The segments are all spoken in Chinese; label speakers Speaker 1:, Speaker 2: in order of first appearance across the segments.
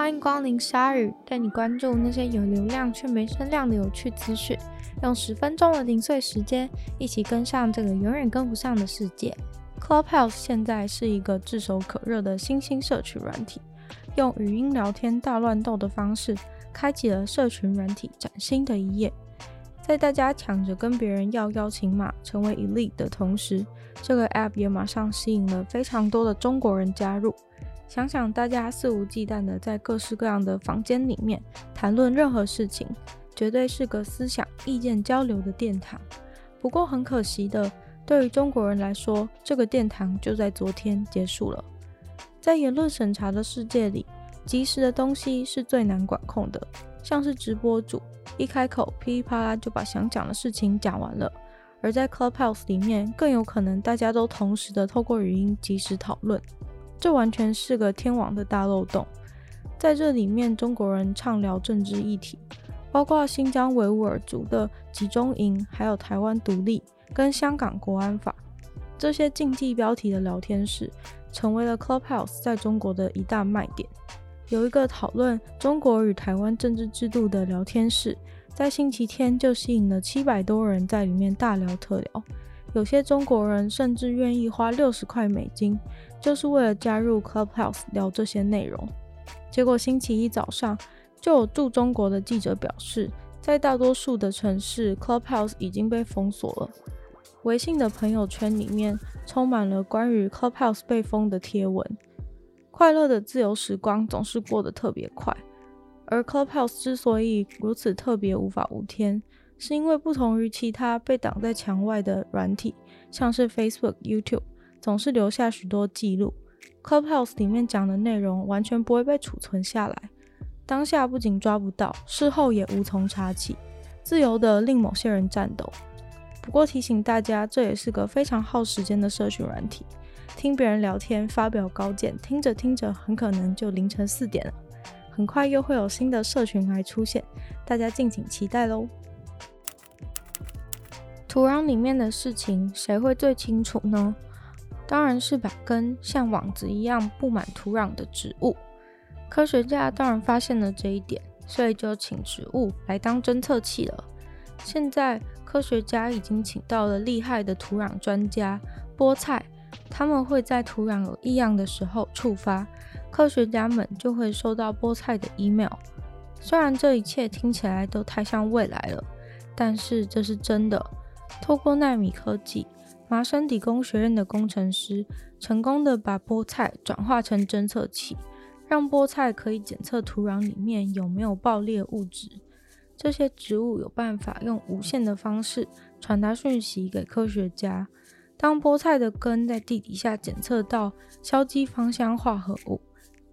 Speaker 1: 欢迎光临鲨鱼，带你关注那些有流量却没声量的有趣资讯。用十分钟的零碎时间，一起跟上这个永远跟不上的世界。Clubhouse 现在是一个炙手可热的新兴社群软体，用语音聊天大乱斗的方式，开启了社群软体崭新的一页。在大家抢着跟别人要邀请码，成为 elite 的同时，这个 app 也马上吸引了非常多的中国人加入。想想大家肆无忌惮的在各式各样的房间里面谈论任何事情，绝对是个思想意见交流的殿堂。不过很可惜的，对于中国人来说，这个殿堂就在昨天结束了。在言论审查的世界里，即时的东西是最难管控的，像是直播主一开口噼里啪啦就把想讲的事情讲完了，而在 Clubhouse 里面更有可能大家都同时的透过语音即时讨论。这完全是个天网的大漏洞，在这里面，中国人畅聊政治议题，包括新疆维吾尔族的集中营，还有台湾独立跟香港国安法这些禁忌标题的聊天室，成为了 Clubhouse 在中国的一大卖点。有一个讨论中国与台湾政治制度的聊天室，在星期天就吸引了七百多人在里面大聊特聊。有些中国人甚至愿意花六十块美金，就是为了加入 Clubhouse 聊这些内容。结果星期一早上，就有驻中国的记者表示，在大多数的城市，Clubhouse 已经被封锁了。微信的朋友圈里面充满了关于 Clubhouse 被封的贴文。快乐的自由时光总是过得特别快，而 Clubhouse 之所以如此特别无法无天，是因为不同于其他被挡在墙外的软体，像是 Facebook、YouTube，总是留下许多记录。Clubhouse 里面讲的内容完全不会被储存下来，当下不仅抓不到，事后也无从查起，自由的令某些人颤抖。不过提醒大家，这也是个非常耗时间的社群软体，听别人聊天、发表高见，听着听着，很可能就凌晨四点了。很快又会有新的社群来出现，大家敬请期待喽。土壤里面的事情，谁会最清楚呢？当然是把根像网子一样布满土壤的植物。科学家当然发现了这一点，所以就请植物来当侦测器了。现在科学家已经请到了厉害的土壤专家菠菜，他们会在土壤有异样的时候触发，科学家们就会收到菠菜的 email。虽然这一切听起来都太像未来了，但是这是真的。透过奈米科技，麻省理工学院的工程师成功的把菠菜转化成侦测器，让菠菜可以检测土壤里面有没有爆裂物质。这些植物有办法用无线的方式传达讯息给科学家。当菠菜的根在地底下检测到硝基芳香化合物，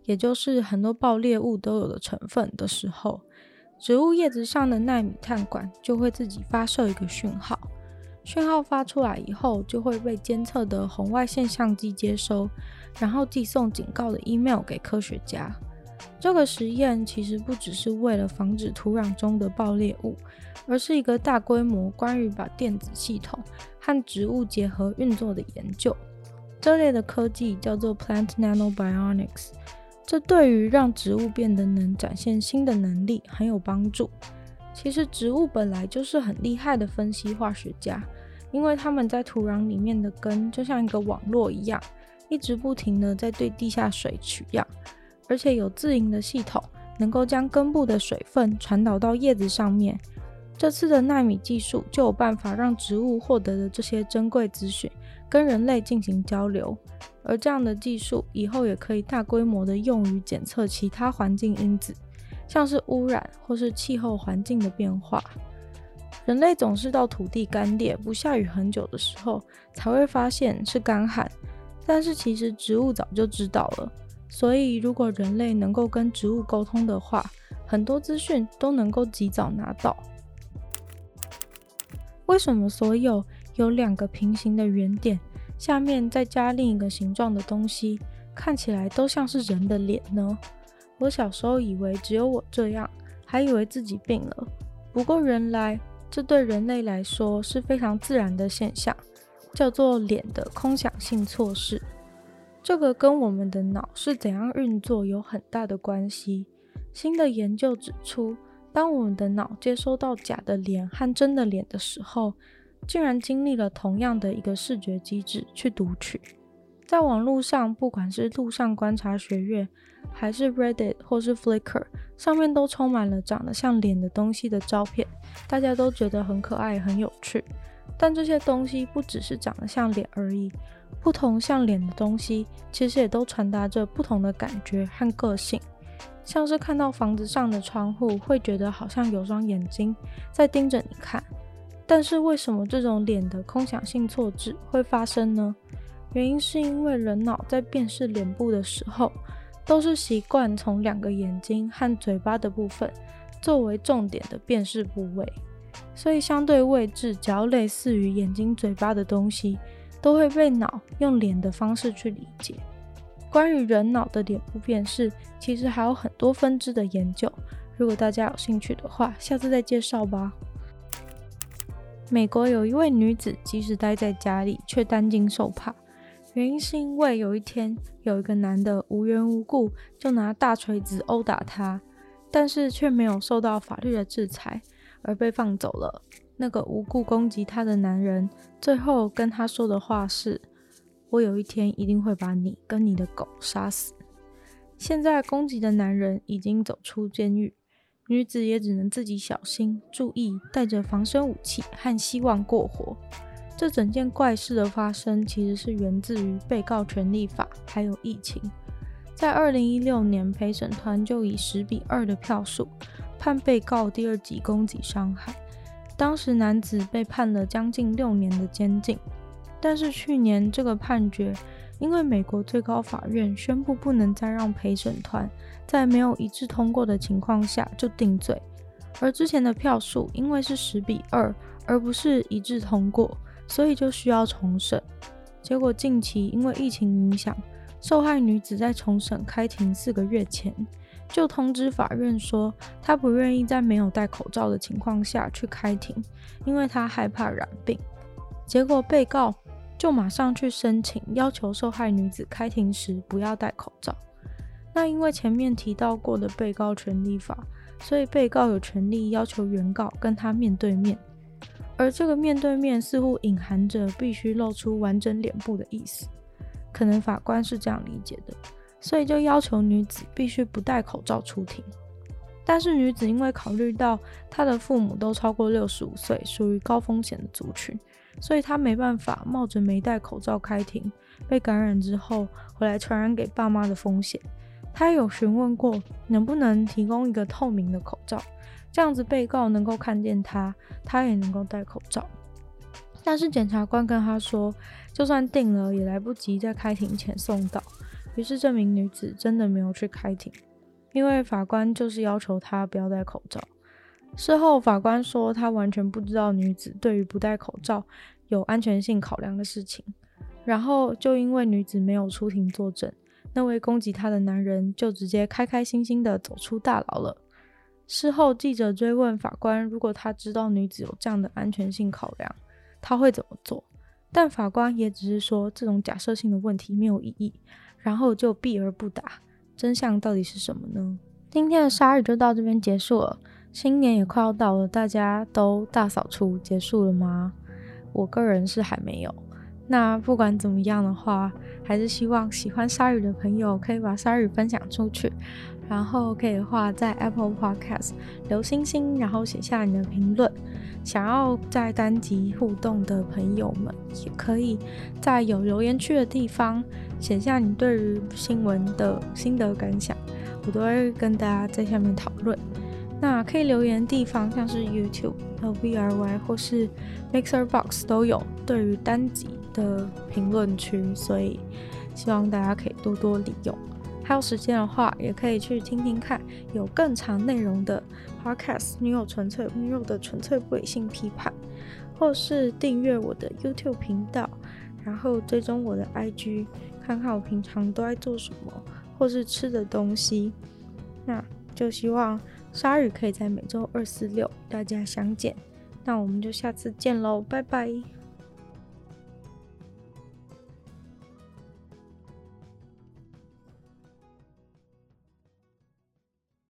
Speaker 1: 也就是很多爆裂物都有的成分的时候，植物叶子上的奈米碳管就会自己发射一个讯号。讯号发出来以后，就会被监测的红外线相机接收，然后寄送警告的 email 给科学家。这个实验其实不只是为了防止土壤中的爆裂物，而是一个大规模关于把电子系统和植物结合运作的研究。这类的科技叫做 Plant Nanobionics，这对于让植物变得能展现新的能力很有帮助。其实植物本来就是很厉害的分析化学家。因为它们在土壤里面的根就像一个网络一样，一直不停的在对地下水取样，而且有自营的系统，能够将根部的水分传导到叶子上面。这次的奈米技术就有办法让植物获得的这些珍贵资讯跟人类进行交流，而这样的技术以后也可以大规模的用于检测其他环境因子，像是污染或是气候环境的变化。人类总是到土地干裂、不下雨很久的时候才会发现是干旱，但是其实植物早就知道了。所以，如果人类能够跟植物沟通的话，很多资讯都能够及早拿到。为什么所有有两个平行的圆点下面再加另一个形状的东西看起来都像是人的脸呢？我小时候以为只有我这样，还以为自己病了。不过原来。这对人类来说是非常自然的现象，叫做脸的空想性错视。这个跟我们的脑是怎样运作有很大的关系。新的研究指出，当我们的脑接收到假的脸和真的脸的时候，竟然经历了同样的一个视觉机制去读取。在网络上，不管是路上观察学院，还是 Reddit 或是 Flickr，上面都充满了长得像脸的东西的照片，大家都觉得很可爱、很有趣。但这些东西不只是长得像脸而已，不同像脸的东西，其实也都传达着不同的感觉和个性。像是看到房子上的窗户，会觉得好像有双眼睛在盯着你看。但是为什么这种脸的空想性错置会发生呢？原因是因为人脑在辨识脸部的时候，都是习惯从两个眼睛和嘴巴的部分作为重点的辨识部位，所以相对位置只要类似于眼睛、嘴巴的东西，都会被脑用脸的方式去理解。关于人脑的脸部辨识，其实还有很多分支的研究，如果大家有兴趣的话，下次再介绍吧。美国有一位女子，即使待在家里，却担惊受怕。原因是因为有一天有一个男的无缘无故就拿大锤子殴打她，但是却没有受到法律的制裁而被放走了。那个无故攻击她的男人最后跟她说的话是：“我有一天一定会把你跟你的狗杀死。”现在攻击的男人已经走出监狱，女子也只能自己小心注意，带着防身武器和希望过活。这整件怪事的发生，其实是源自于被告权利法，还有疫情。在二零一六年，陪审团就以十比二的票数判被告第二级攻击伤害。当时男子被判了将近六年的监禁，但是去年这个判决，因为美国最高法院宣布不能再让陪审团在没有一致通过的情况下就定罪，而之前的票数因为是十比二，而不是一致通过。所以就需要重审，结果近期因为疫情影响，受害女子在重审开庭四个月前，就通知法院说，她不愿意在没有戴口罩的情况下去开庭，因为她害怕染病。结果被告就马上去申请，要求受害女子开庭时不要戴口罩。那因为前面提到过的被告权利法，所以被告有权利要求原告跟他面对面。而这个面对面似乎隐含着必须露出完整脸部的意思，可能法官是这样理解的，所以就要求女子必须不戴口罩出庭。但是女子因为考虑到她的父母都超过六十五岁，属于高风险的族群，所以她没办法冒着没戴口罩开庭，被感染之后回来传染给爸妈的风险。她有询问过能不能提供一个透明的口罩。这样子，被告能够看见他，他也能够戴口罩。但是检察官跟他说，就算定了，也来不及在开庭前送到。于是这名女子真的没有去开庭，因为法官就是要求她不要戴口罩。事后法官说，他完全不知道女子对于不戴口罩有安全性考量的事情。然后就因为女子没有出庭作证，那位攻击她的男人就直接开开心心的走出大牢了。事后，记者追问法官：“如果他知道女子有这样的安全性考量，他会怎么做？”但法官也只是说这种假设性的问题没有意义，然后就避而不答。真相到底是什么呢？今天的鲨鱼就到这边结束了。新年也快要到了，大家都大扫除结束了吗？我个人是还没有。那不管怎么样的话，还是希望喜欢鲨鱼的朋友可以把鲨鱼分享出去。然后可以画，在 Apple Podcast 留星星，然后写下你的评论。想要在单集互动的朋友们，也可以在有留言区的地方写下你对于新闻的心得感想，我都会跟大家在下面讨论。那可以留言地方，像是 YouTube、LVRY 或是 Mixer Box 都有对于单集的评论区，所以希望大家可以多多利用。还有时间的话，也可以去听听看有更长内容的 podcast。女友纯粹女友的纯粹不理性批判，或是订阅我的 YouTube 频道，然后追踪我的 IG，看看我平常都在做什么，或是吃的东西。那就希望鲨鱼可以在每周二、四、六大家相见。那我们就下次见喽，拜拜。